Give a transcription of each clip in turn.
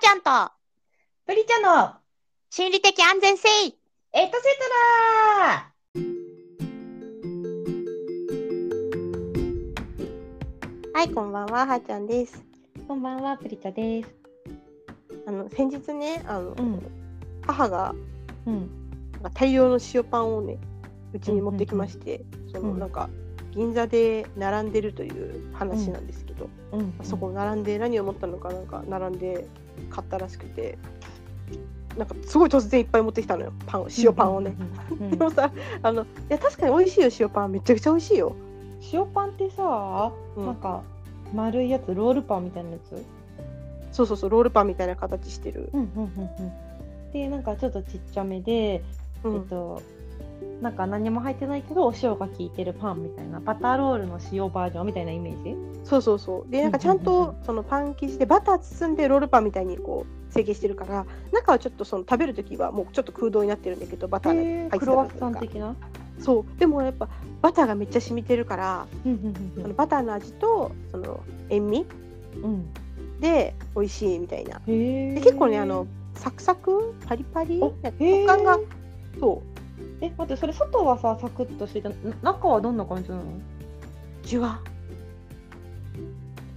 ちゃんとプリちゃんの心理的安全性エトセトラはい、こんばんは、はーちゃんです。こんばんは、プリちゃんです。あの先日ね、あの、うん母がうん。なんか大量の塩パンをね、うちに持ってきまして、そのうんなんか銀座で並んでるという話なんですけど、うん。そこ並んで何を思ったのかなんか並んで買ったらしくて、なんかすごい突然いっぱい持ってきたのよ、パンを塩パンをね。。うん でもさ、あのいや確かに美味しいよ塩パンめちゃくちゃ美味しいよ。塩パンってさ、うんなんか丸いやつ、ロールパンみたいなやつ？そうそうそうロールパンみたいな形してる。うんうんうんうん。で、なんかちょっとちっちゃめで、うんえっと。なんか何も入ってないけどお塩が効いてるパンみたいなバターロールの塩バージョンみたいなイメージ？そうそうそう。でなんかちゃんとそのパン生地でバター包んでロールパンみたいにこう成形してるから中はちょっとその食べる時はもうちょっと空洞になってるんだけどバターがへ入ってたークロワッサン的な？そう。でもやっぱバターがめっちゃ染みてるからそのバターの味とその塩味うん。うんで美味しいみたいな。で結構ねあのサクサクパリパリ食感がそうえ待ってそれ外はさサクッとしててな中はどんな感じなの？じゅわ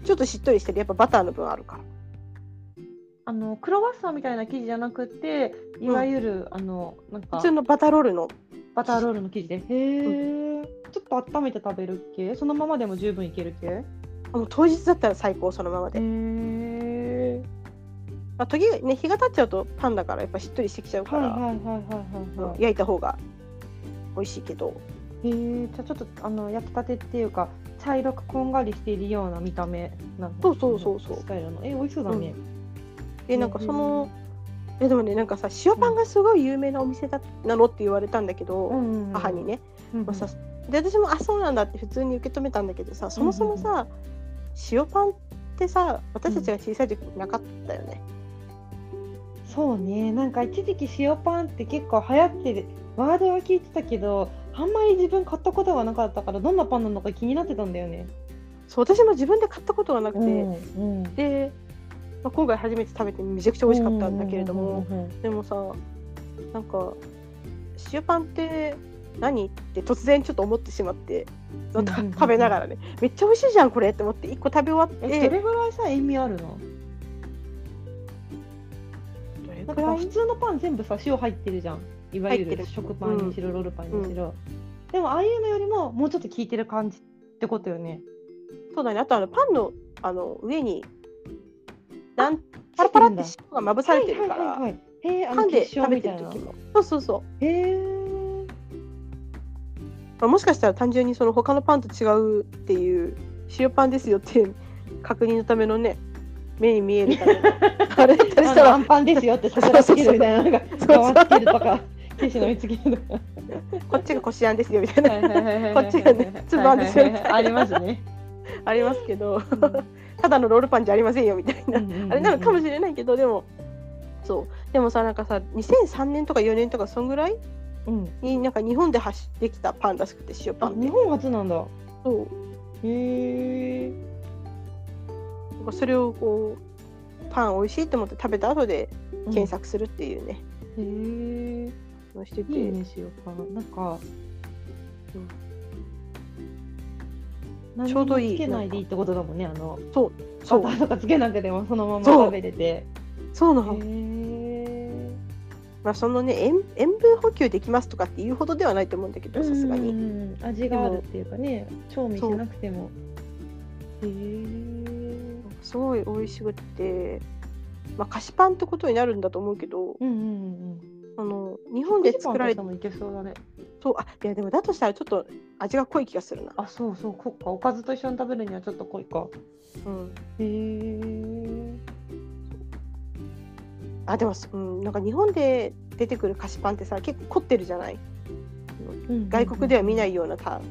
ちょっとしっとりしてる。やっぱバターの分あるから。あのクロワッサンみたいな生地じゃなくていわゆる、あのなんか普通のバターロールの。バターロールの生地で。へえ、ちょっと温めて食べる系そのままでも十分いける系へあの当日だったら最高そのままで、えまあ、時がね日が経っちゃうとパンだからやっぱしっとりしてきちゃうから、焼いた方が美味しいけど。へえじゃあちょっとあの焼きたてっていうか茶色くこんがりしているような見た目なんそうそうそうそう。スタイルの？え美味しそうだね、でなんかそのえでもねなんかさ塩パンがすごい有名なお店だなのって言われたんだけど、うんうんうん母にね、うんうん。まあさで私もあそうなんだって普通に受け止めたんだけどさそもそもさ、塩パンってさ私たちが小さい時なかったよね、そうね。なんか一時期塩パンって結構流行ってるワードは聞いてたけどあんまり自分買ったことがなかったからどんなパンなのか気になってたんだよね。そう私も自分で買ったことがなくて、うんで、まあ、今回初めて食べてめちゃくちゃ美味しかったんだけれども、うんうんうんうんでもさなんか塩パンって何って突然ちょっと思ってしまってうんうんうんうん。食べながらね。めっちゃ美味しいじゃんこれって思って1個食べ終わって。えそれぐらいさ塩味あるの？なんか普通のパン全部さ塩入ってるじゃん。いわゆるる。食パンにしろ、ロールパンにしろ、でもああいうのよりももうちょっと効いてる感じってことよね。そうだね。あとあのパンのあの上になんパラパラって塩がまぶされてるから、パンで食べてる時も。そうそうそう。へえまあもしかしたら単純にその他のパンと違うっていう塩パンですよっていう確認のためのね目に見えるためのあれしたらアンパンですよって桜つけるみたいなのがそう側つけるとかのみつけるとかこっちがこしあんですよみたいなこっちがねつぶあんですよみたいなありますね。ありますけどただのロールパンじゃありませんよみたいな、あれなのかもしれないけどでもそうでもさなんかさ2003年とか4年とかそんぐらいうん。になんか日本で発できたパンらしくて塩パン日本初なんだ。そうへえ。それをこうパン美味しいと思って食べた後で検索するっていうね、うん。へえ。のしてていいね塩パン。なんか。うん何ちょうどいいもつけないでいいってことだもんね。あのそうバそうターとかつけなくてもそのまま食べれて。そうなの。まあそのね塩塩分補給できますとかっていうほどではないと思うんだけどさすがに、に味があるっていうかね、調味しなくても。へえ。すごい美味しくって、まあ、菓子パンってことになるんだと思うけどうんうんうんあの日本で作られてもいけそうだね。そうあいやでもだとしたらちょっと味が濃い気がするな、あ、そうそう、こっか。おかずと一緒に食べるにはちょっと濃いか。うん、へえ。あでも、うん、なんか日本で出てくる菓子パンってさ結構凝ってるじゃない？外国では見ないようなた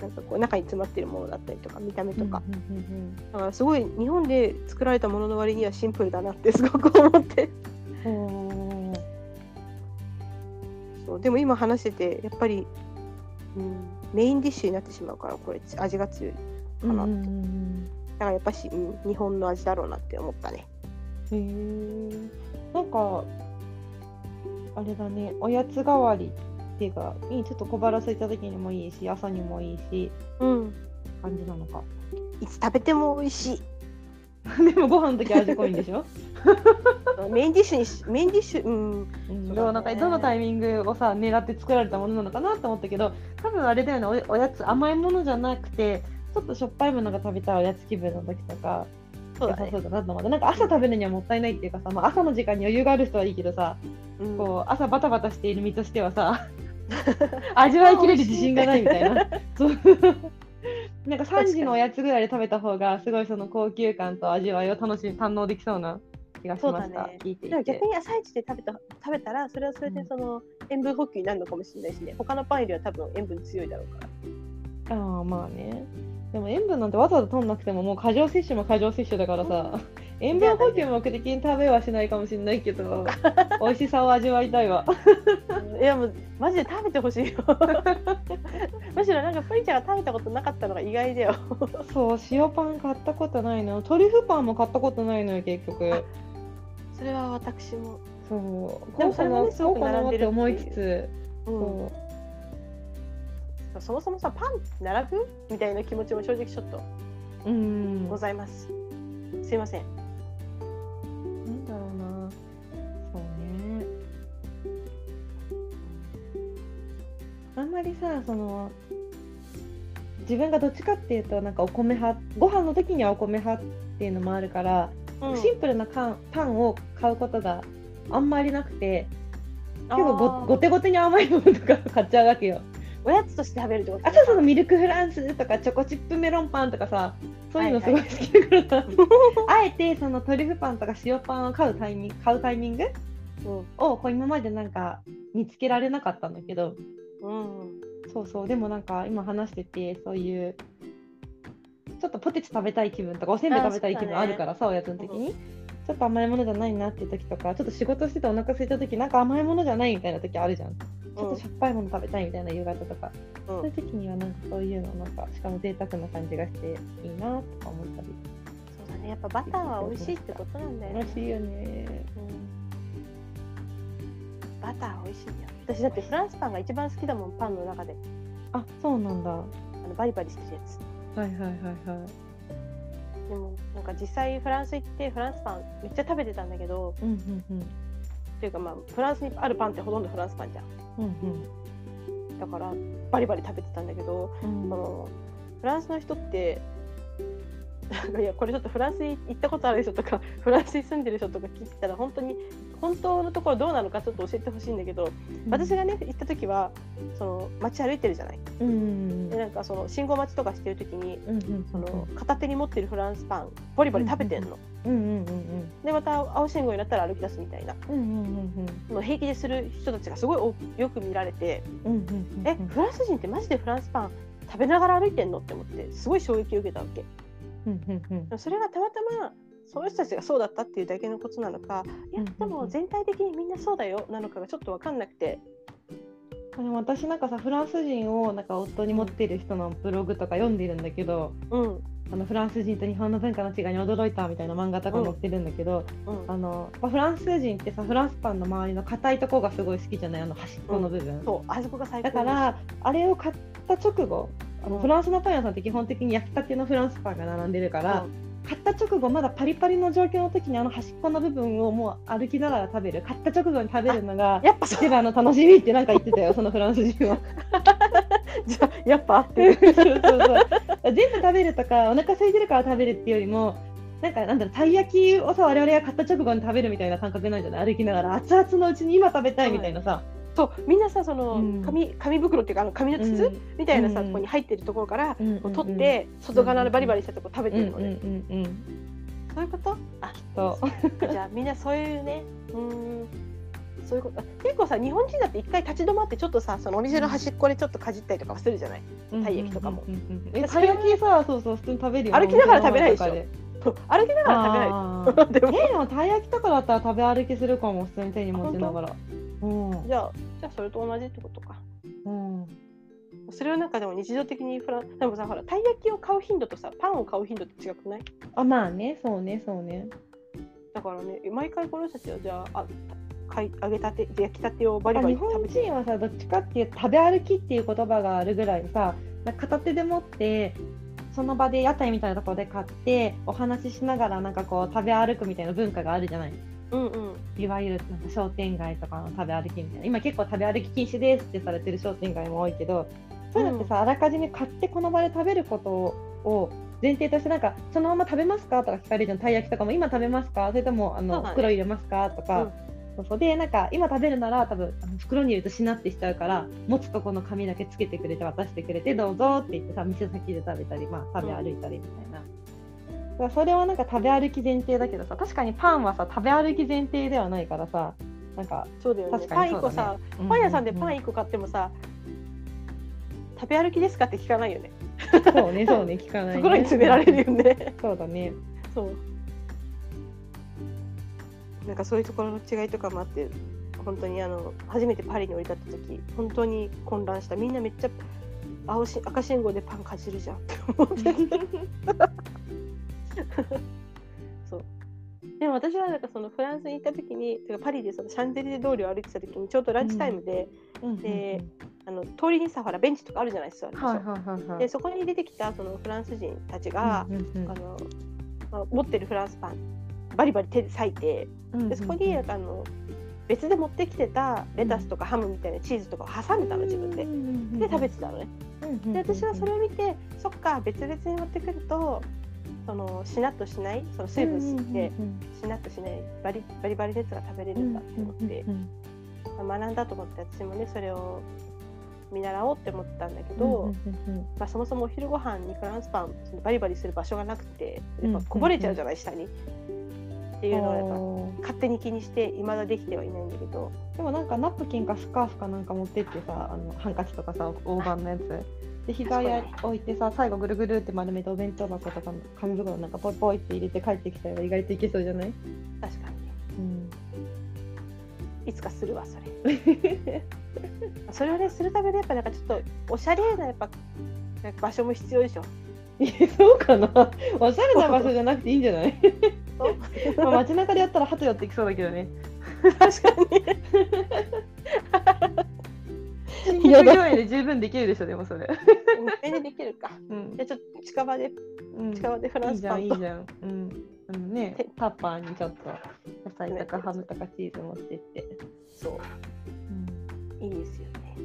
なんかこう中に詰まってるものだったりとか見た目とか、うんうんだからすごい日本で作られたものの割にはシンプルだなってすごく思って。そうでも今話しててやっぱり、うん、メインディッシュになってしまうからこれ味が強いかなって、うんうんうんだからやっぱし、うん、日本の味だろうなって思ったね。へえ。なんか、あれだね、おやつ代わりっていうか、ちょっと小腹空いた時にもいいし、朝にもいいし、うん。感じなのか。いつ食べても美味しい。でもご飯の時味濃いんでしょ？メインディッシュにしメインディッシュうん。うねなんかどのタイミングをさ狙って作られたものなのかなと思ったけど多分あれだよねおおやつ甘いものじゃなくてちょっとしょっぱいものが食べたいおやつ気分の時とかそうだそうだなと思って。なんか朝食べるにはもったいないっていうかさ、まあ、朝の時間に余裕がある人はいいけどさうん。こう朝バタバタしている身としてはさ 味わいきれる自信がないみたいな。そう。なんか3時のおやつぐらいで食べた方がすごいその高級感と味わいを楽しみ堪能できそうな気がしました、ね。聞いていて。逆に朝一で食べた食べたらそれはそれうん。でその塩分補給になるのかもしれないしね。他のパンよりは多分塩分強いだろうから。ああまあね。でも塩分なんてわざわざ取んなくてももう過剰摂取も過剰摂取だからさ塩分補給目的に食べはしないかもしれないけど 美味しさを味わいたいわ。いやもうマジで食べてほしいよ。むしろなんかプリちゃんが食べたことなかったのが意外だよ。そう塩パン買ったことないのトリュフパンも買ったことないのよ結局。それは私も、そう。でもそれもね並んでるって思いつつうん。そそもそもさパン並ぶ？みたいな気持ちも正直ちょっとううん。ございます、すいませんあんまりさその自分がどっちかっていうとなんかお米派ご飯の時にはお米派っていうのもあるから、うん。シンプルなパンパンを買うことがあんまりなくて結構ごごてごてに甘いものとか買っちゃうわけよ。おやつとして食べるってこと？あそうそうミルクフランスとかチョコチップメロンパンとかさそういうのすごい好きだから。さ、あえてそのトリュフパンとか塩パンを買うタイミング買うタイミングうん。をこう今までなんか見つけられなかったんだけどうん。そうそう。でもなんか今話しててそういうちょっとポテチ食べたい気分とかおせんべい食べたい気分あるからさ、おやつの時に、ちょっと甘いものじゃないなっていう時とかちょっと仕事しててお腹空いた時なんか甘いものじゃないみたいな時あるじゃん。ちょっとしょっぱいもの食べたいみたいな夕方とか、うんそういう時にはなんかそういうのなんかしかも贅沢な感じがしていいなとか思ったりそうだねやっぱバターは美味しいってことなんだよね楽しいよねうんバター美味しいよ。私だってフランスパンが一番好きだもんパンの中で。あそうなんだ。はあのバリバリしてるやつ。いはいはいはい。でもなんか実際フランス行ってフランスパンめっちゃ食べてたんだけどうんうんうん。っていうかまあフランスにあるパンってほとんどフランスパンじゃん。うんだからバリバリ食べてたんだけど、うん。うんそのフランスの人って いやこれちょっとフランスに行ったことある人とか フランスに住んでる人とか聞いてたら本当に本当のところどうなのかちょっと教えてほしいんだけど、私がね行った時はその街歩いてるじゃない。うんうんでなんかその信号待ちとかしてる時にうんうんその片手に持ってるフランスパンバリバリ食べてんの、うんうんうんでまた青信号になったら歩き出すみたいな。うんう平気でする人たちがすごいよく見られて、うんうんうん。えフランス人ってマジでフランスパン食べながら歩いてんのって思ってすごい衝撃を受けたわけうんうんそれがたまたまその人たちがそうだったっていうだけのことなのかいやうんうんうん。でも全体的にみんなそうだよなのかがちょっと分かんなくて。でも私なんかさフランス人をなんか夫に持ってる人のブログとか読んでるんだけど、うん。あのフランス人と日本の文化の違いに驚いたみたいな漫画とか載ってるんだけど、うん。あのフランス人ってさフランスパンの周りの硬いとこがすごい好きじゃない？あの端っこの部分、そうあそこが最高だからあれを買った直後あのうんフランスのパン屋さんって基本的に焼きたてのフランスパンが並んでるから、買った直後まだパリパリの状況の時にあの端っこの部分をもう歩きながら食べる。買った直後に食べるのがやっぱ一番の楽しみってなんか言ってたよ。そのフランス人は。じゃあやっぱ合って。るそうそうそう。全部食べるとかお腹空いてるから食べるっていうよりもなんかなんだろうたい焼きをさ我々が買った直後に食べるみたいな感覚なんじゃない？歩きながら。熱々のうちに今食べたいみたいなさ、そうみんなさそのうん。紙紙袋っていうかあの紙の筒、うん。みたいなさ、うん。とこに入ってるところから、う取って外側のバリバリしたとこ食べてるのね、そういうこと？あそうじゃあみんなそういうねうーん。そういうこと？あ結構さ日本人だって一回立ち止まってちょっとさそのお店の端っこでちょっとかじったりとかするじゃない？たい焼きとかも。たい焼きさそうそう普通に食べるよ。歩きながら食べないでしょ。歩きながら食べない中でもえ でも。たい焼きとかだったら食べ歩きするかも普通に手に持ちながらうん。じゃあじゃあそれと同じってことか。うん。それはなんかでも日常的にフランでもさほらたい焼きを買う頻度とさパンを買う頻度って違くない？あまあねそうねそうね。だからね毎回この人たちはじゃああかい揚げたて焼きたてをバリバ日本リ食べて人はさどっちかっていうと食べ歩きっていう言葉があるぐらいさ片手で持ってその場で屋台みたいなところで買ってお話ししながらなんかこう食べ歩くみたいな文化があるじゃない？うんうん。いわゆるなんか商店街とかの食べ歩きみたいな。今結構食べ歩き禁止ですってされてる商店街も多いけどそういうのってさ、あらかじめ買ってこの場で食べることを前提としてなんかそのまま食べますかとか聞かれるじゃん。たい焼きとかも今食べますか？それともあの、ね。袋入れますか？とか、うんそうそう。でなんか今食べるなら多分袋に入れるとしなってしちゃうから持つとこの紙だけつけてくれて渡してくれてどうぞって言ってさ店先で食べたり、まあ、食べ歩いたりみたいな。だからそれはなんか食べ歩き前提だけどさ確かにパンはさ食べ歩き前提ではないからさなんかそうだよね。確パン1かにそうだね。個さ、うんパン屋さんでパンうん1個買ってもさ、食べ歩きですかって聞かないよね。そうねそうね 聞かない、ね、袋に詰められるよね。そうだね。そう。なんかそういうところの違いとかもあって本当にあの初めてパリに降り立った時本当に混乱した。みんなめっちゃ青し赤信号でパンかじるじゃんって思って そう。でも私はなんかそのフランスに行った時にてかパリでそのシャンゼリゼ通りを歩いてた時にちょうどランチタイムで、であの通りにさほらベンチとかあるじゃないですか、はいはいはいはい。でそこに出てきたそのフランス人たちが、うんうんうん。あのまあ持ってるフランスパンバリバリ手で裂いてでそこにあの別で持ってきてたレタスとかハムみたいなチーズとかを挟んでたの自分で。で食べてたのね。で私はそれを見てそっか別々に持ってくるとそのしなっとしないその水分吸ってしなっとしないバリバリバリのやつが食べれるんだって思って、まあ学んだと思って私もねそれを見習おうって思ったんだけど、まあ、そもそもお昼ご飯にフランスパンそのバリバリする場所がなくてやっぱこぼれちゃうじゃない下に。っていうのをやっぱ勝手に気にして未だできてはいないんだけど。でもなんかナプキンかスカーフかなんか持ってってさあのハンカチとかさ大判のやつで膝や置いてさ最後ぐるぐるって丸めてお弁当箱とかの紙袋なんかポイポイって入れて帰ってきたら意外といけそうじゃない、確かにね。うん、いつかするわそれ。それをねするためにやっぱなんかちょっとおしゃれなやっぱ場所も必要でしょ。いやそうかな。おしゃれな場所じゃなくていいんじゃない？まあ街中でやったら鳩寄ってきそうだけどね。確かに新宿御苑で十分できるでしょでもそれ、全然できるか。うん。じゃあちょっと近場でうん、近場でフラいいじゃンスパンと。んいいじゃん。うん。あのねてタッパーにちょっと野菜とかハムとかチーズ持ってって、そう。いいですよね。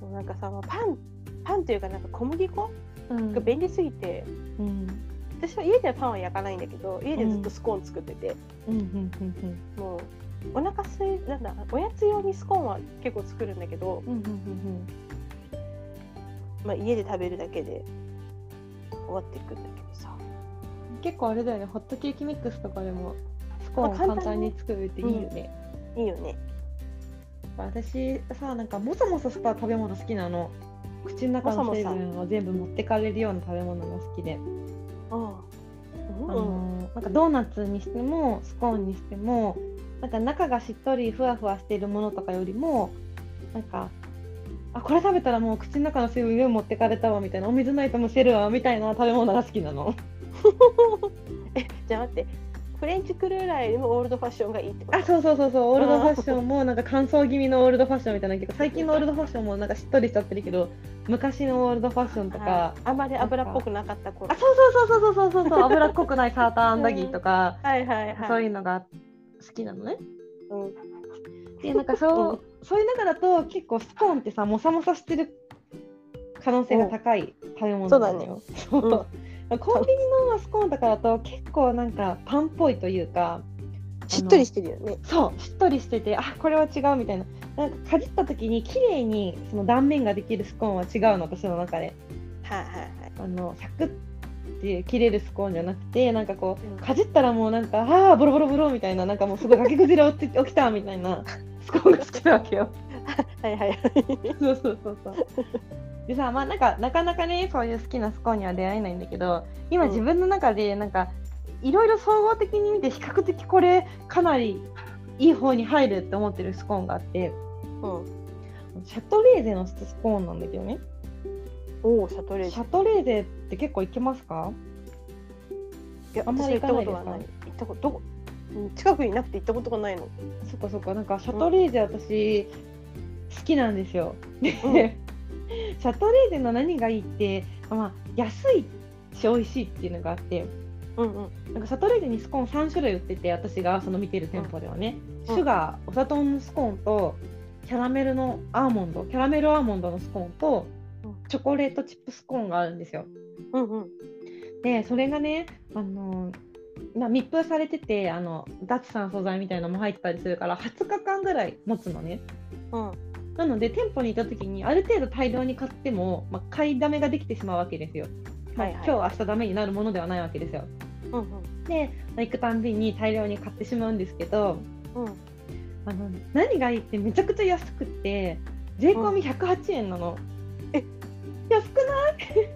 そうなんかさパンパンというかなんか小麦粉？うん。が便利すぎて、うん。私は家ではパンは焼かないんだけど家でずっとスコーン作ってて、うんうんうん。もうお腹すいなんだおやつ用にスコーンは結構作るんだけど、うんうんうんまあ、家で食べるだけで終わっていくんだけどさ。うん結構あれだよね。ホットケーキミックスとかでもスコーンまあ簡単に作るっていいよね、いいよね。私さなんかもそもそした食べ物好きなの。口の中の成分を全部持ってかれるような食べ物が好きで、ああ。うんあのなんかドーナツにしてもスコーンにしてもなんか中がしっとりふわふわしているものとかよりもなんかあこれ食べたらもう口の中の水分全部持ってかれたわみたいなお水ないとむせるわみたいな食べ物が好きなの。えじゃあ待ってフレンチクルーラーよりもオールドファッションがいいってこと？あそうそうそうそう。オールドファッションもなんか乾燥気味のオールドファッションみたいな。結構最近のオールドファッションもなんかしっとりしちゃってるけど昔のオールドファッションとかああんまり油っぽくなかった頃。あそうそうそうそうそう。そうそう脂っこくないサーターアンダギーとか、はいはいはい。そういうのが好きなのね。うん。でなんかそう、そういう中だと結構スコーンってさもさもさしてる可能性が高い食べ物なのよ。そう コンビニのスコーンとかだと結構なんかパンっぽいというかしっとりしてるよね。そうしっとりしててあこれは違うみたいな。なんかかじった時に綺麗にその断面ができるスコーンは違うの私の中で。はいはいはい。あのサクッって切れるスコーンじゃなくてなんかこうかじったらもうなんかああボロボロボロみたいななんかもうすごい崖崩れ起きたみたいな スコーンが好きなわけよ。はいはい。はいそうそうそうそう。でさまあなんかなかなかねそういう好きなスコーンには出会えないんだけど今うん。自分の中でなんかいろいろ総合的に見て比較的これかなりいい方に入るって思ってるスコーンがあってうん。シャトレーゼのスコーンなんだけどね。おおシャトレーゼ。シャトレーゼって結構いけますか？いやあんまり行ったことがない。行ったこと近くになくて行ったことがないの。そっかそっか、なんかシャトレーゼ私、好きなんですよ。で、うん。シャトレーゼの何がいいって、まあ、安いし美味しいっていうのがあって、うんうん。なんかシャトレーゼにスコーン3種類売ってて、私がその見てる店舗ではね、うん。シュガー、お砂糖のスコーンと、キャラメルのアーモンド、キャラメルアーモンドのスコーンとうん、チョコレートチップスコーンがあるんですよ。うんうん。で、それがね、あのまあ、密封されててあの脱酸素剤みたいなのも入ってたりするから20日間ぐらい持つのね。うんなので店舗にいた時にある程度大量に買っても、まあ、買いだめができてしまうわけですよ、まあはいはい。今日明日ダメになるものではないわけですよ。うんうん。で、まあ行くたんびに大量に買ってしまうんですけどうん。あの何がいいってめちゃくちゃ安くって税込み108円なの、え。安くない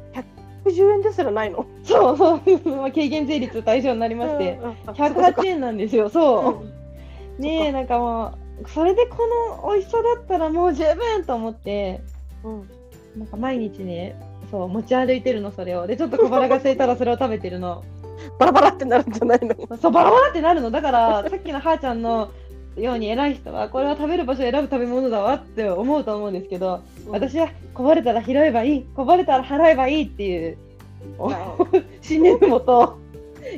？110円ですらないの？そうそう。まあ軽減税率対象になりまして、うんうん108円なんですよ。そう、うん。ねえなんかもうそれでこの美味しさだったらもう十分と思ってうん。なんか毎日ねそう持ち歩いてるのそれを。でちょっと小腹が空いたらそれを食べてるの。バラバラってなるんじゃないの？そうバラバラってなるのだからさっきのはーちゃんのように偉い人はこれは食べる場所を選ぶ食べ物だわって思うと思うんですけど私はこぼれたら拾えばいいこぼれたら払えばいいっていう 信念のもと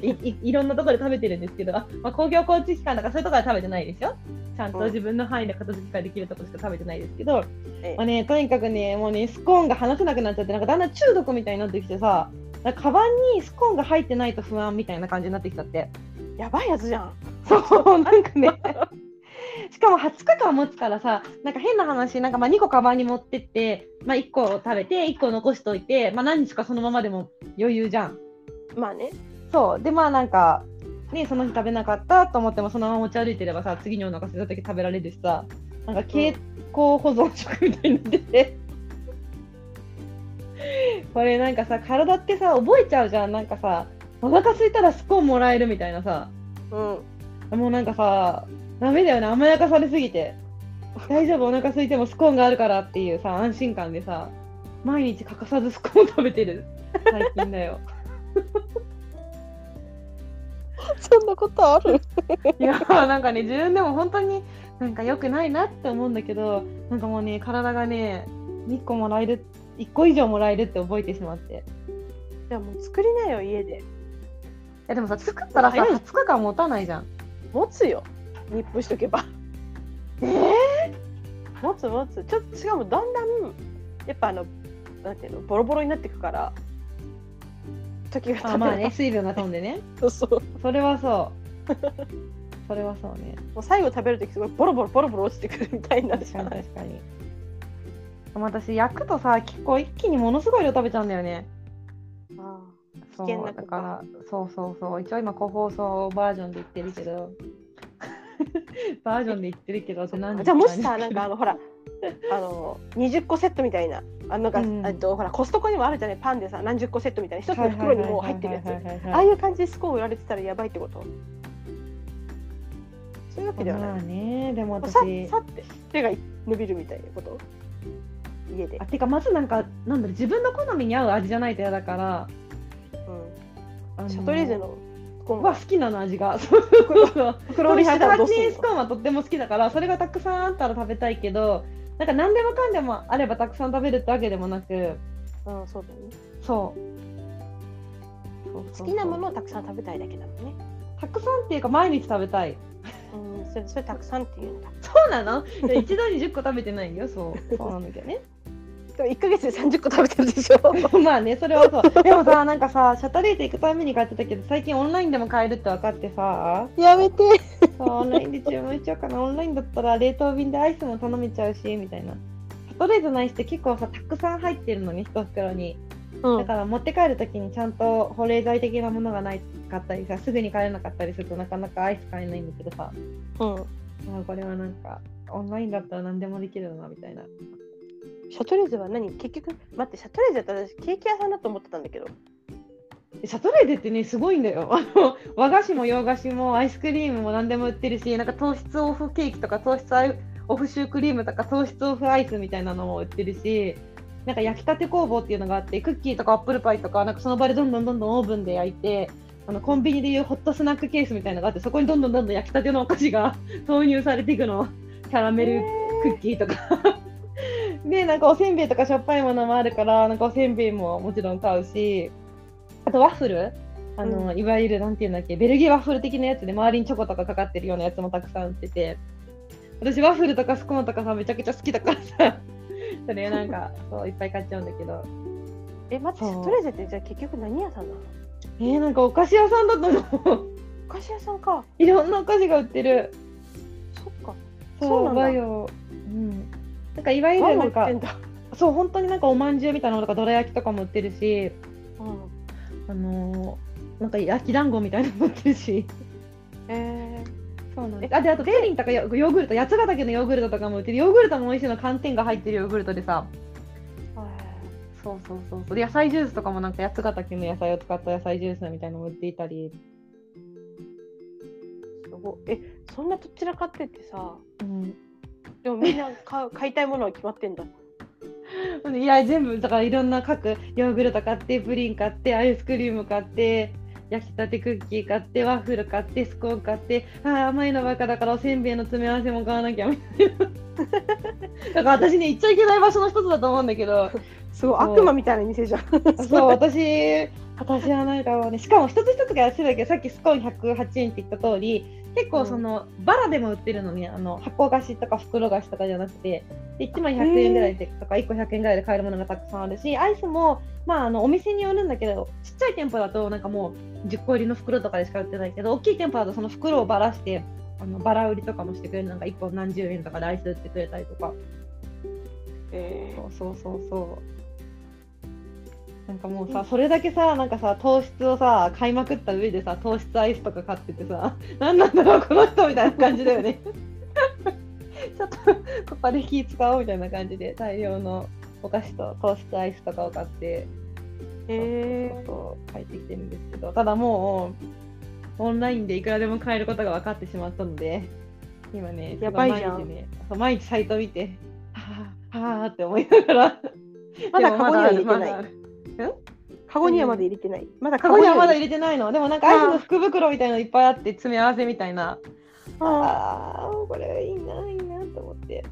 いいいろんなところで食べてるんですけど、あまあ、公共交通機関とかそういうところは食べてないですよ。ちゃんとうん自分の範囲で片付けができるところしか食べてないですけど、ええまあね、とにかくね、もうね、スコーンが離せなくなっちゃって、なんかだんだん中毒みたいになってきてさ、なんかカバンにスコーンが入ってないと不安みたいな感じになってきちゃって。やばいやつじゃんそう、なんかね。しかも20日間持つからさ、なんか変な話、なんかまあ2個カバンに持ってって、まあ1個食べて、1個残しといて、まあ何日かそのままでも余裕じゃん。まあねそう。で、まあなんか、ね、その日食べなかったと思っても、そのまま持ち歩いてればさ、次にお腹空いた時食べられるしさ、なんか経口保存食みたいになってて。これなんかさ、体ってさ、覚えちゃうじゃん。なんかさ、お腹空いたらスコーンもらえるみたいなさ。うんもうなんかさ、ダメだよね、甘やかされすぎて。大丈夫、お腹空いてもスコーンがあるからっていうさ、安心感でさ、毎日欠かさずスコーン食べてる。最近だよ。そんなことある？いやーなんかね自分でも本当になんか良くないなって思うんだけどなんかもうね体がね1個もらえる1個以上もらえるって覚えてしまって。じゃあもう作りなよ家で。いやでもさ作ったらさ早い。20日間持たないじゃん。持つよ。密封しとけば。え持つ持つ。ちょっとしかもだんだんやっぱあのなんていうのボロボロになっていくから時が経あてばまあね水分が飛んでね。そうそう。それはそう。それはそうね。もう最後食べる時すごいボロボロボロボロ落ちてくるみたいになる確かじゃない。に確かに。でも私焼くとさ結構一気にものすごい量食べちゃうんだよね。あそう危険なだからそうそうそう。一応今個包装バージョンで言ってるけど。バージョンで言ってるけどって何あじゃあもしさなんかあのほらあの20個セットみたいな。あのなんか、うん。えっとほらコストコにもあるじゃない？パンでさ何十個セットみたいな。一つの袋にもう入ってるやつ。ああいう感じでスコーン売られてたらやばいってこと。そういうわけではない。まあねでもさ私。さって手が伸びるみたいなこと。家で。あ、てかまずなんかなんだろう自分の好みに合う味じゃないと嫌だから。うん、シャトレーゼのスコーンがは好きなの味が。そうそうそう袋売りしてたらどうす108円るスコーンはとっても好きだからそれがたくさんあったら食べたいけどなんか何でもかんでもあればたくさん食べるってわけでもなく。のうんそうだよね。そう。好きなものをたくさん食べたいだけだもんね。たくさんっていうか毎日食べたい。うんそれそれたくさんっていうんだ。そうなの？一度に10個食べてないよそう。そうなんだけどね1ヶ月で30個食べてるでしょ？まあね、それはそう。でもさ、なんかさ、シャトレーゼ行くために買ってたけど、最近オンラインでも買えるって分かってさ、やめてそうオンラインで注文しちゃおうかな。オンラインだったら冷凍便でアイスも頼めちゃうし、みたいな。シャトレーゼのアイスって結構さ、たくさん入ってるのに、一袋に。うんだから持って帰るときにちゃんと保冷剤的なものがないかったりさ、すぐに帰れなかったりするとなかなかアイス買えないんだけどさ、うんまあ、これはなんか、オンラインだったら何でもできるな、みたいな。シャトレーゼは何？結局待ってシャトレーゼって私ケーキ屋さんだと思ってたんだけど。シャトレーゼってね、すごいんだよ。あの和菓子も洋菓子もアイスクリームも何でも売ってるし、なんか糖質オフケーキとか糖質オフシュークリームとか糖質オフアイスみたいなのも売ってるし、なんか焼きたて工房っていうのがあって、クッキーとかアップルパイとか、なんかその場でどんどんどんどんオーブンで焼いて、あのコンビニでいうホットスナックケースみたいなのがあってそこにどんどんどんどん焼きたてのお菓子が 投入されていくの。キャラメルクッキーとか。でなんかおせんべいとかしょっぱいものもあるからなんかおせんべいももちろん買うしあとワッフル？あの、うん。いわゆるなんていうんだっけベルギーワッフル的なやつで周りにチョコとかかかってるようなやつもたくさん売ってて私ワッフルとかスコーンとかさめちゃくちゃ好きだからさ それなんか そういっぱい買っちゃうんだけど。え待ってトレーゼってじゃあ結局何屋さんなの？えー、なんかお菓子屋さんだと思う。お菓子屋さんか。いろんなお菓子が売ってる。そっか。そうなんだ。和洋うんなんかいわゆ和るなんかそう本当になんかおまんじゅうみたいなのとかどら焼きとかも売ってるしうんあのーなんか焼き団子みたいなのも売ってるし。えそうなんえあであとプリンとかヨヨーグルト八ヶ岳のヨーグルトとかも売ってる。ヨーグルトも美味しいの寒天が入ってるヨーグルトでさ。ー、そうそうそうそう。で野菜ジュースとかもなんか八ヶ岳の野菜を使った野菜ジュースみたいなのも売っていたり、すごい。えそんなどちらかってってさうん、でもみんな買う買いたいものは決まってんだ。いや全部だからいろんな各ヨーグルト買ってプリン買ってアイスクリーム買って焼きたてクッキー買ってワッフル買ってスコーン買ってあー甘いのばっかだからおせんべいの詰め合わせも買わなきゃみたいな。だから私ね行っちゃいけない場所の一つだと思うんだけど。すごい悪魔みたいな店じゃん。そう私私はなんかもうね。しかも一つ一つが安いだけどさっきスコーン108円って言った通り結構その、バラでも売ってるのにあの箱菓子とか袋菓子とかじゃなくてで1枚100円ぐらいでとか1個100円ぐらいで買えるものがたくさんあるしアイスも、まあ、あのお店によるんだけどちっちゃい店舗だとなんかもう10個入りの袋とかでしか売ってないけど大きい店舗だとその袋をばらしてあのバラ売りとかもしてくれるなんか1個何十円とかでアイス売ってくれたりとか。えそうそうそうそう。なんかもうさ、それだけさ、なんかさ、糖質をさ、買いまくった上でさ、糖質アイスとか買っててさ、なんなんだろう、この人みたいな感じだよね。ちょっと、ここで気使おうみたいな感じで、大量のお菓子と糖質アイスとかを買って、ー、えそうそう帰ってきてるんですけど、ただもう、オンラインでいくらでも買えることが分かってしまったので、今ね、やばいじゃんね、毎日サイト見て、はあ、はあって思いながら、ー、まだカゴには入れてないまだあるカゴにはまだ入れてない？まだカゴにはまだ入れれてないの？でもなんかアイスの福袋みたいなのいっぱいあって詰め合わせみたいな。あああ、これいいな、いいなと思って。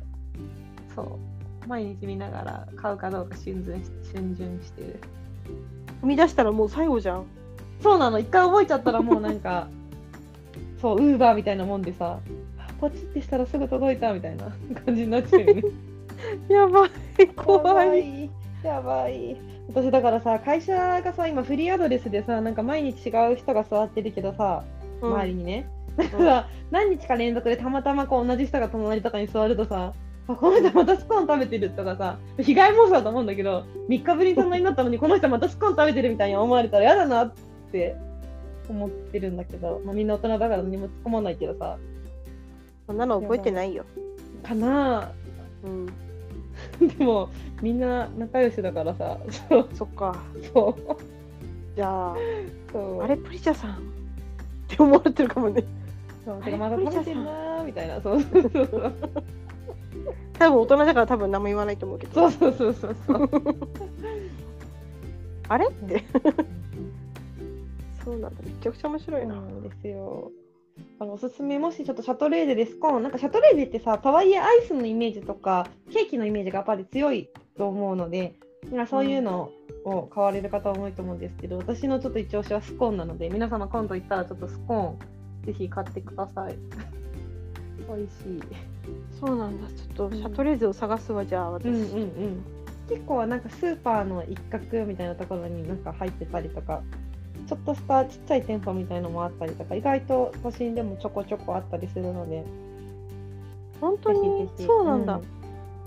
そう。毎日見ながら買うかどうか瞬順し瞬順してる。ー踏み出したらもう最後じゃんそうなの。一回覚えちゃったらもうなんか、そう、ウーバーみたいなもんでさ、ポチってしたらすぐ届いたみたいな感じになっちゃうよね。やばい怖いい。やばい。私だからさ、会社がさ、今フリーアドレスでさ、なんか毎日違う人が座ってるけどさ、周りにね。だから何日か連続でたまたまこう同じ人が隣とかに座るとさ、あこの人またスコーン食べてるとかさ、被害妄想だと思うんだけど、3日ぶりに隣になったのに、この人またスコーン食べてるみたいに思われたら嫌だなって思ってるんだけど、まあ、みんな大人だから何も突っ込まないけどさ、そんなの覚えてないよ。かなうん。ぁ でも、みんな仲良しだからさ、そう、そっか。そう、じゃあそう。あれプリチャさん。って思われてるかもね。そう、まだ食べてるなーみたいな、そう。そうそうそう。多分大人だから多分何も言わないと思うけど。そうそうそうそう。そう。あれ？って そうなんだ。めちゃくちゃ面白いな、そうなんですよ。あのおすすめもしちょっとシャトレーゼでスコーンなんかシャトレーゼってさとはいえアイスのイメージとかケーキのイメージがやっぱり強いと思うのでまあそういうのを買われる方は多いと思うんですけど、私のちょっと一押しはスコーンなので皆様今度行ったらちょっとスコーンぜひ買ってください。美味しい。そうなんだちょっとシャトレーゼを探すわじゃあ私、うんうんうん。結構なんかスーパーの一角みたいなところになんか入ってたりとか、ちょっとしたちっちゃい店舗みたいのもあったりとか、意外と都心でもちょこちょこあったりするので、本当にそうなんだ、うん。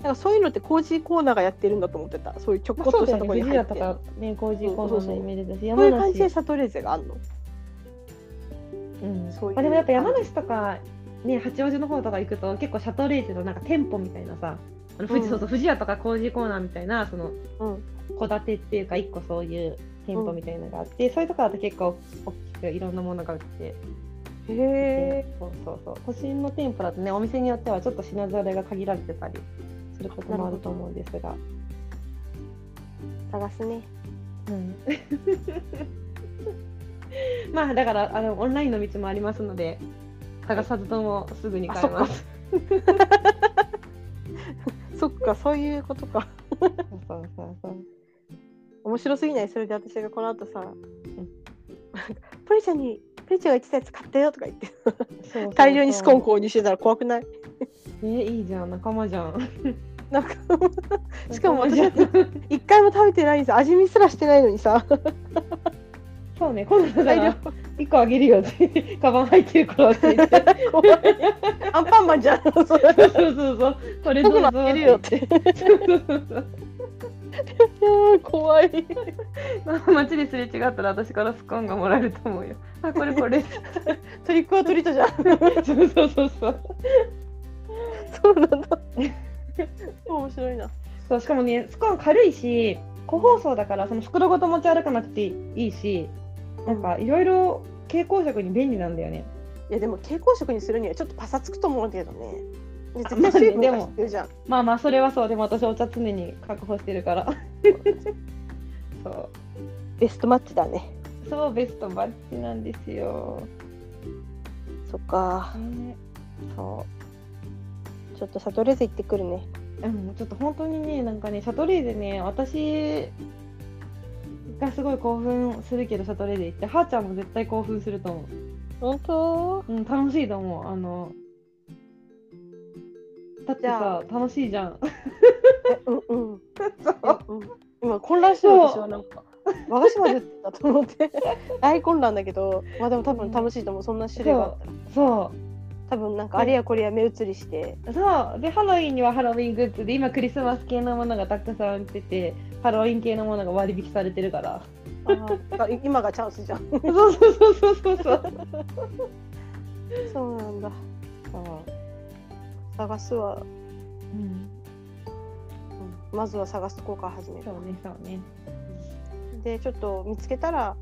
なんかそういうのってコージーコーナーがやってるんだと思ってた。そういうちょこっとしたところに入って。とかね、工事コーナーのイメージだし、そう山いう感じで梨。シャトレーゼがあるの。うん。そういうまあでもやっぱ山梨とか、ね、八王子の方とか行くと、結構シャトレーゼのなんか店舗みたいなさ、あの富士うん。そうそう富士屋とか工事コーナーみたいな、そのうん。戸建てっていうか、一個そういう店舗みたいなのがあって、そういうとこだと結構大きくいろんなものが売って。へえそうそうそう。都心の店舗だとねお店によってはちょっと品揃えが限られてたりすることもあると思うんですが、探すね。うん、まあだからあのオンラインの道もありますので探さずともすぐに買えます。そっか。そういうことか。そうそうそうそう。面白すぎない？それで私がこの後さ「なん。かプリちゃんにプリちゃんが言ってたやつ買ったよ」とか言って。そう大量にスコーン購入してたら怖くない？えいいじゃん。仲間じゃん。なん。かしかも私一回も食べてないんです味見すらしてないのにさそうね今度だから一個あげるよってカバン入ってるからって言って。アンパンマンじゃん。それそうそうそう。これどうぞ僕のあげるよって怖い街ですれ違ったら私からスコーンがもらえると思うよ。あこれこれ。トリックはトリートじゃん。そうそうそう。そう。そうなんだ面白いな。そうしかもねスコーン軽いし個包装だからその袋ごと持ち歩かなくていいしなんかいろいろ蛍光色に便利なんだよね。いやでも蛍光色にするにはちょっとパサつくと思うけどねで絶まあね対水分がでも必要じゃんまあまあそれはそうでも私お茶常に確保してるから。そうベストマッチだねそうベストバッチなんですよ。そっかねそちょっとシャトレーゼ行ってくるねう。うんちょっと本当にねなんかねシャトレーゼね私がすごい興奮するけどシャトレーゼ行ってはーちゃんも絶対興奮すると思う。本当？うん、楽しいと思う。あの、だってさ、楽しいじゃん。えうんうん。いやうん 今混乱してる私はなんか。和菓子までだと思って。大混乱だけどまあでも多分楽しいと思う。そんな種類があったら。そ多分なんかあれやこれや目移りして。う。そう。で、ハロウィンにはハロウィングッズで、今クリスマス系のものがたくさん売ってて、ハロウィン系のものが割引されてるから。あー今がチャンスじゃんそうそうそうそうそうそう。そうなんだ探すは、うん、うんまずは探すとこから始めるそうね、そうね。でちょっと見つけたら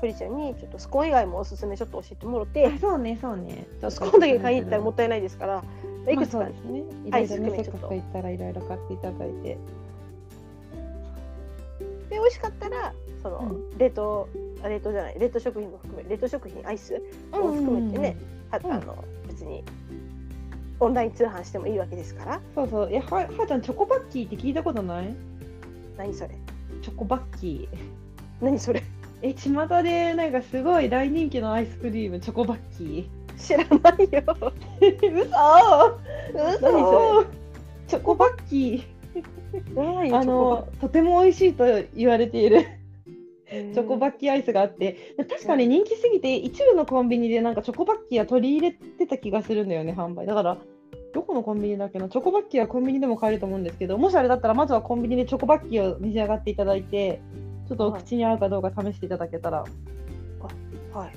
プリちゃんにちょっとスコーン以外もおすすめちょっと教えてもろてあそうね、そうね。スコーンだけ買いに行ったらもったいないですから、いまあくつかそうですね。いはいろいろね、ちょっと行ったらいろいろ買っていただいて。で美味しかったらその、う冷凍あ冷凍じゃない冷凍食品も含め冷凍食品アイスを含めてね、はうん。あの別にオンライン通販してもいいわけですから。そうそう。え、は、はーちゃん、チョコバッキーって聞いたことない？何それ？チョコバッキー。何それ？え、巷でなんかすごい大人気のアイスクリーム、チョコバッキ知らないよ。ー。嘘？何そチョコバッキ何ー。あの、とても美味しいと言われている。チチョコバッッキーアイスがあって、確かに人気すぎて、一部のコンビニでなんかチョコバッキーは取り入れてた気がするんだよね、販売。だから、どこのコンビニだっけな、チョコバッキーはコンビニでも買えると思うんですけど、もしあれだったら、まずはコンビニでチョコバッキーを召し上がっていただいて、ちょっとお口に合うかどうか試していただけたら、はい。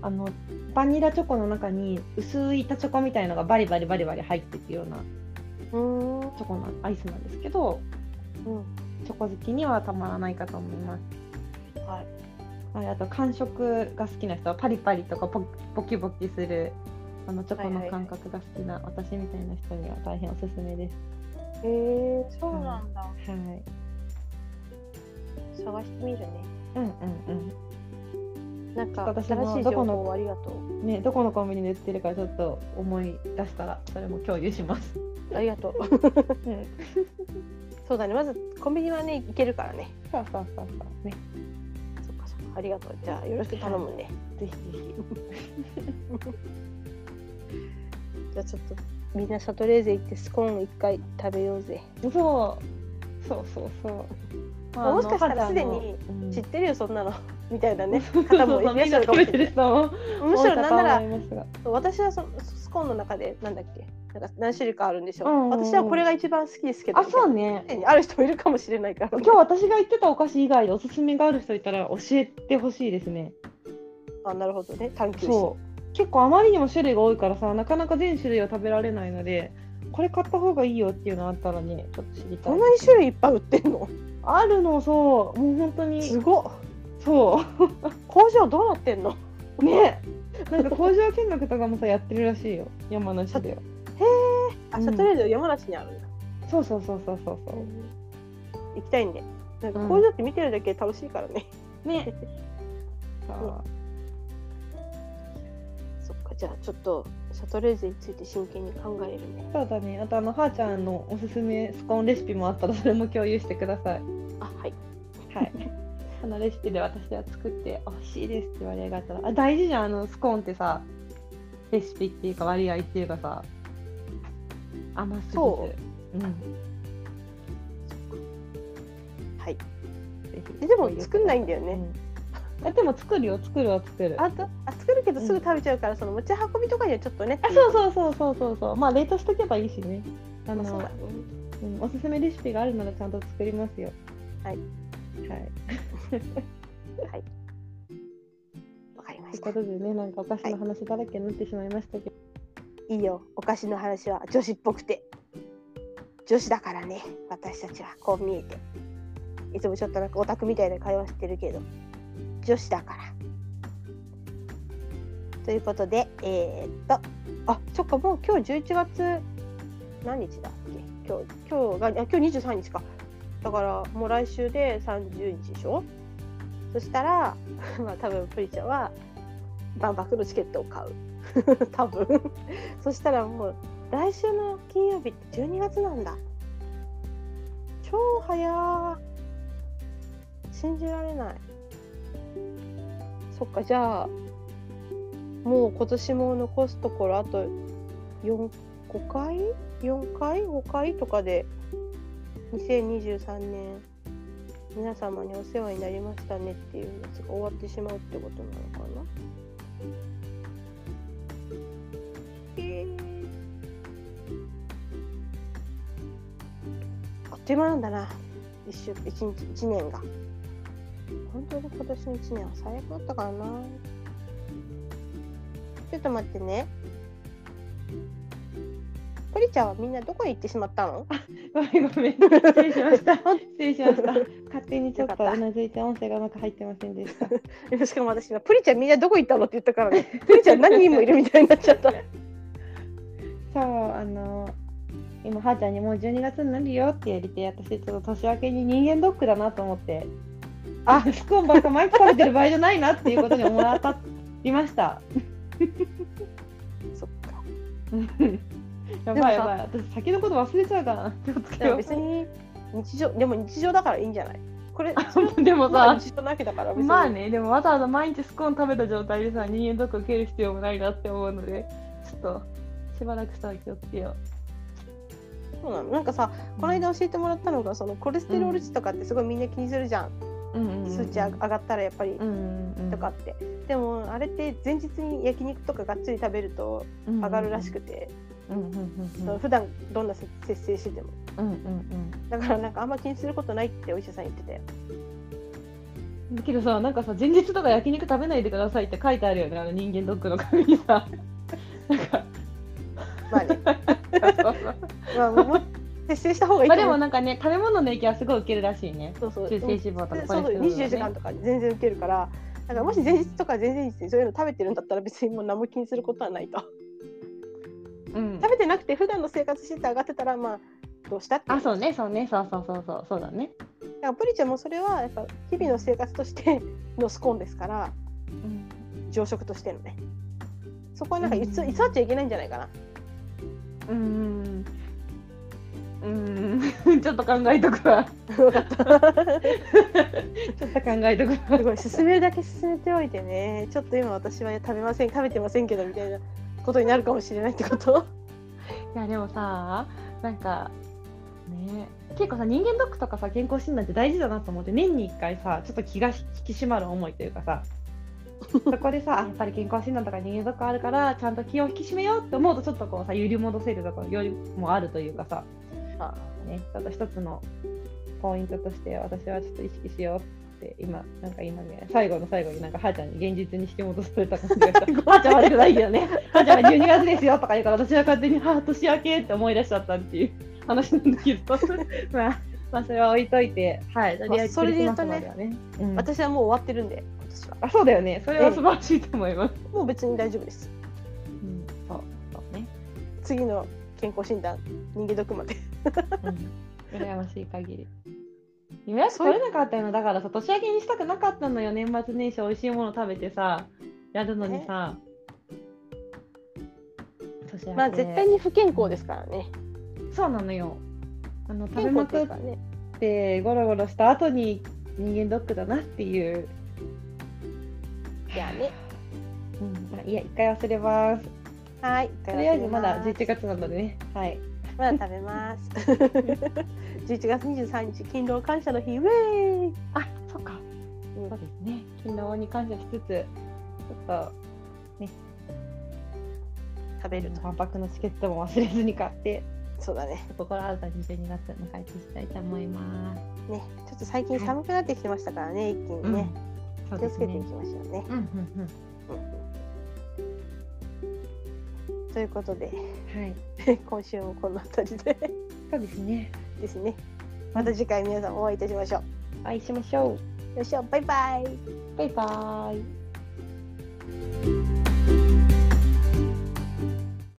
あのバニラチョコの中に薄い板チョコみたいのがバリバリバリバリ入っていくようなうん。チョコのアイスなん。ですけど、うん。チョコ好きにはたまらないかと思います。はいはい、あと感触が好きな人はパリパリとかポボキボキするあのチョコの感覚が好きな私みたいな人には大変おすすめです。へえそうなん。だ、はい。探してみるねうん。うん。うん。なんか私新しい情もどこの報ありがとうん。ね、どこのコンビニで売ってるかちょっと思い出したらそれも共有します。う ありがとう うん。そうだねまずコンビニはね行けるからねそうそうそうそうね。そっかそっかありがとうじゃあよろしく頼むねぜひぜひ。じゃあちょっとみんなシャトレーゼ行ってスコーン一回食べようぜそうそうそうそう。まあもしかしたらすでにうん。知ってるよそんなの。みたいなね。方もいらっしゃるかも。しむしろなんなら私はそのスコーンの中でなんだっけ？なんか何種類かあるんでしょ、う。んうんうん。私はこれが一番好きですけど。あ、そうね。ある人もいるかもしれないから。今日私が言ってたお菓子以外でおすすめがある人いたら教えてほしいですね。あなるほどね。探求心。そう。結構あまりにも種類が多いからさ、なかなか全種類は食べられないので、これ買った方がいいよっていうのあったらね、ちょっと知りたい。こんなに種類いっぱい売ってんの？あるの、そう。もう本当に。すごっそ工場どうなってんの？う。ね。なんか工場見学とかもさ、やってるらしいよ。山梨では。あ、うんシャトレーゼ山梨にあるんだ、そうそうそうそうそうそう。行きたいんでなんかうん工場って見てるだけで楽しいからね、ね。そうそっかじゃあちょっとシャトレーゼについて真剣に考えるね。そうだね。あとあのはーちゃんのおすすめスコーンレシピもあったらそれも共有してください。あはい。はい。あのレシピで私は作って美味しいですって言われがあったらあ大事じゃんあのスコーンってさレシピっていうか割合っていうかさ。甘すぎう。ん。はい。えでも作んないんだよね。うんえでも作るよ作るは作る。あとあ作るけどすぐ食べちゃうから、その持ち運びとかにはちょっとねあそうそうそうそうそう。そうまあ冷凍しとけばいいしね。あのまあそううん、おすすめレシピがあるならちゃんと作りますよ。はい。はい。はい。わかりまというしたことでね、なんかお菓子の話だらけになってしまいましたけど、いいよ。お菓子の話は女子っぽくて。女子だからね。私たちはこう見えて。いつもちょっとなんかオタクみたいな会話してるけど女子だから。ということでえー、っとあそっかもう今日11月何日だっけ？今日今日があ今日23日か。だからもう来週で30日でしょ？そしたら まあ多分プリちゃんは万博のチケットを買う。多分。そしたらもう来週の金曜日って12月なんだ。超早信じられない。そっかじゃあもう今年も残すところあと4 5回？4回？5回？とかで2023年皆様にお世話になりましたねっていうやつが終わってしまうってことなのかな？えー。あっという間なんだな。一週一日一年が。本当に今年の一年は最悪だったからな。ちょっと待ってね。ポリちゃんはみんなどこへ行ってしまったの？ごめんごめん、失礼しました。失礼しました。勝手にちょっとうなずいて音声がうまく入ってませんでした。しかも私はプリちゃんみんなどこ行ったのって言ったからね。プリちゃん何人もいるみたいになっちゃった。そう、あの、今、はーちゃんにもう12月になるよって言われて、私、ちょっと年明けに人間ドックだなと思って、あ、スコーンばっか毎日食べてる場合じゃないなっていうことに思い当たりました。そっか やばいやばい、私、先のこと忘れちゃうかな。気をつけよ別に日常でも日常だからいいんじゃない？これう。でもさ、まあ日常なわけだからまあね、でもわざわざ毎日スコーン食べた状態でさ、人間ドック受ける必要もないなって思うので、ちょっとしばらくさ、気をつけよそうなのなんかさう。この間教えてもらったのがそのコレステロール値とかってすごいみんな気にするじゃん、数値上がったらやっぱり。とかって、でもあれって前日に焼肉とかがっつり食べると上がるらしくて、うん普段どんな節節制してても。だからなんかあんま気にすることないってお医者さん言ってたようんだけどさ、なんかさ、前日とか焼肉食べないでくださいって書いてあるよね、あの人間ドックの紙にさ。なんか、まあねまあ節制した方がいいまあでもなんかね、食べ物の影響はすごい受けるらしいね。そうそう。中性脂肪とかでコレステロールそうそうね。24時間とか全然受けるからだからもし前日とか前々日にそういうの食べてるんだったら別にもう何も気にすることはないと。うん。食べてなくて普段の生活してて上がってたらまあどうしたって。あ、そうね、そうね、そうそうそうそう、そうだね。だからプリちゃんもそれはやっぱ日々の生活としてのスコーンですからうん。常食としてのね。そこはなんか偽っちゃいけないんじゃないかな。うーん。うーん、ちょっと考えとくわ。分かった。ちょっと考えとくわ。すごい進めるだけ進めておいてね。ちょっと今私は食べません食べてませんけどみたいなことになるかもしれないってこと？いやでもさなんかね結構さ人間ドックとかさ健康診断って大事だなと思って年に1回さちょっと気が引き締まる思いというかさそこでさあやっぱり健康診断とか人間ドックあるからちゃんと気を引き締めようって思うとちょっとこうさ揺り戻せるところよりもあるというかさ、あね、ちょっと一つのポイントとして私はちょっと意識しようって今なんか今ね最後の最後になんかはーちゃんに現実に引き戻された感じがした。はーちゃん悪くないけどね。はーちゃんは12月ですよとか言うから私は勝手にはー年明けって思い出しちゃったっていう話なんだけど。まあまあそれは置いといてはいとりあえずそれで言うとねね、うん。私はもう終わってるんで今年は。あそうだよね。それは素晴らしいと思います、もう別に大丈夫です。うん、そうそうね。次の健康診断人間ドックまでうん、羨ましい限り。予約取れなかったのだからさ年明けにしたくなかったのよ年末年始美味しいもの食べてさやるのにさ年明けまあ絶対に不健康ですからね。そうなのよあの食べ健まくってゴロゴロした後に人間ドックだなっていう、いやね。うん、まあいや一回忘れますはい。とりあえずまだ11月。月なのでねはいまだ食べます。11月23日勤労感謝の日。ウェイ。あそっかうんそうですね勤労に感謝しつつちょっと食べると。万博のチケットも忘れずに買ってそうだね。心新たに12月迎えていきたいと思います。ね。ちょっと最近寒くなってきてましたからね。一気にね。そうですね気をつけていきましょうね。うんうんうんということで、はい、今週もこの辺りでそうですね。ですね。また次回皆さんお会いいたしましょう。お会いしましょう。よっしゃ、バイバイ。バイバイ。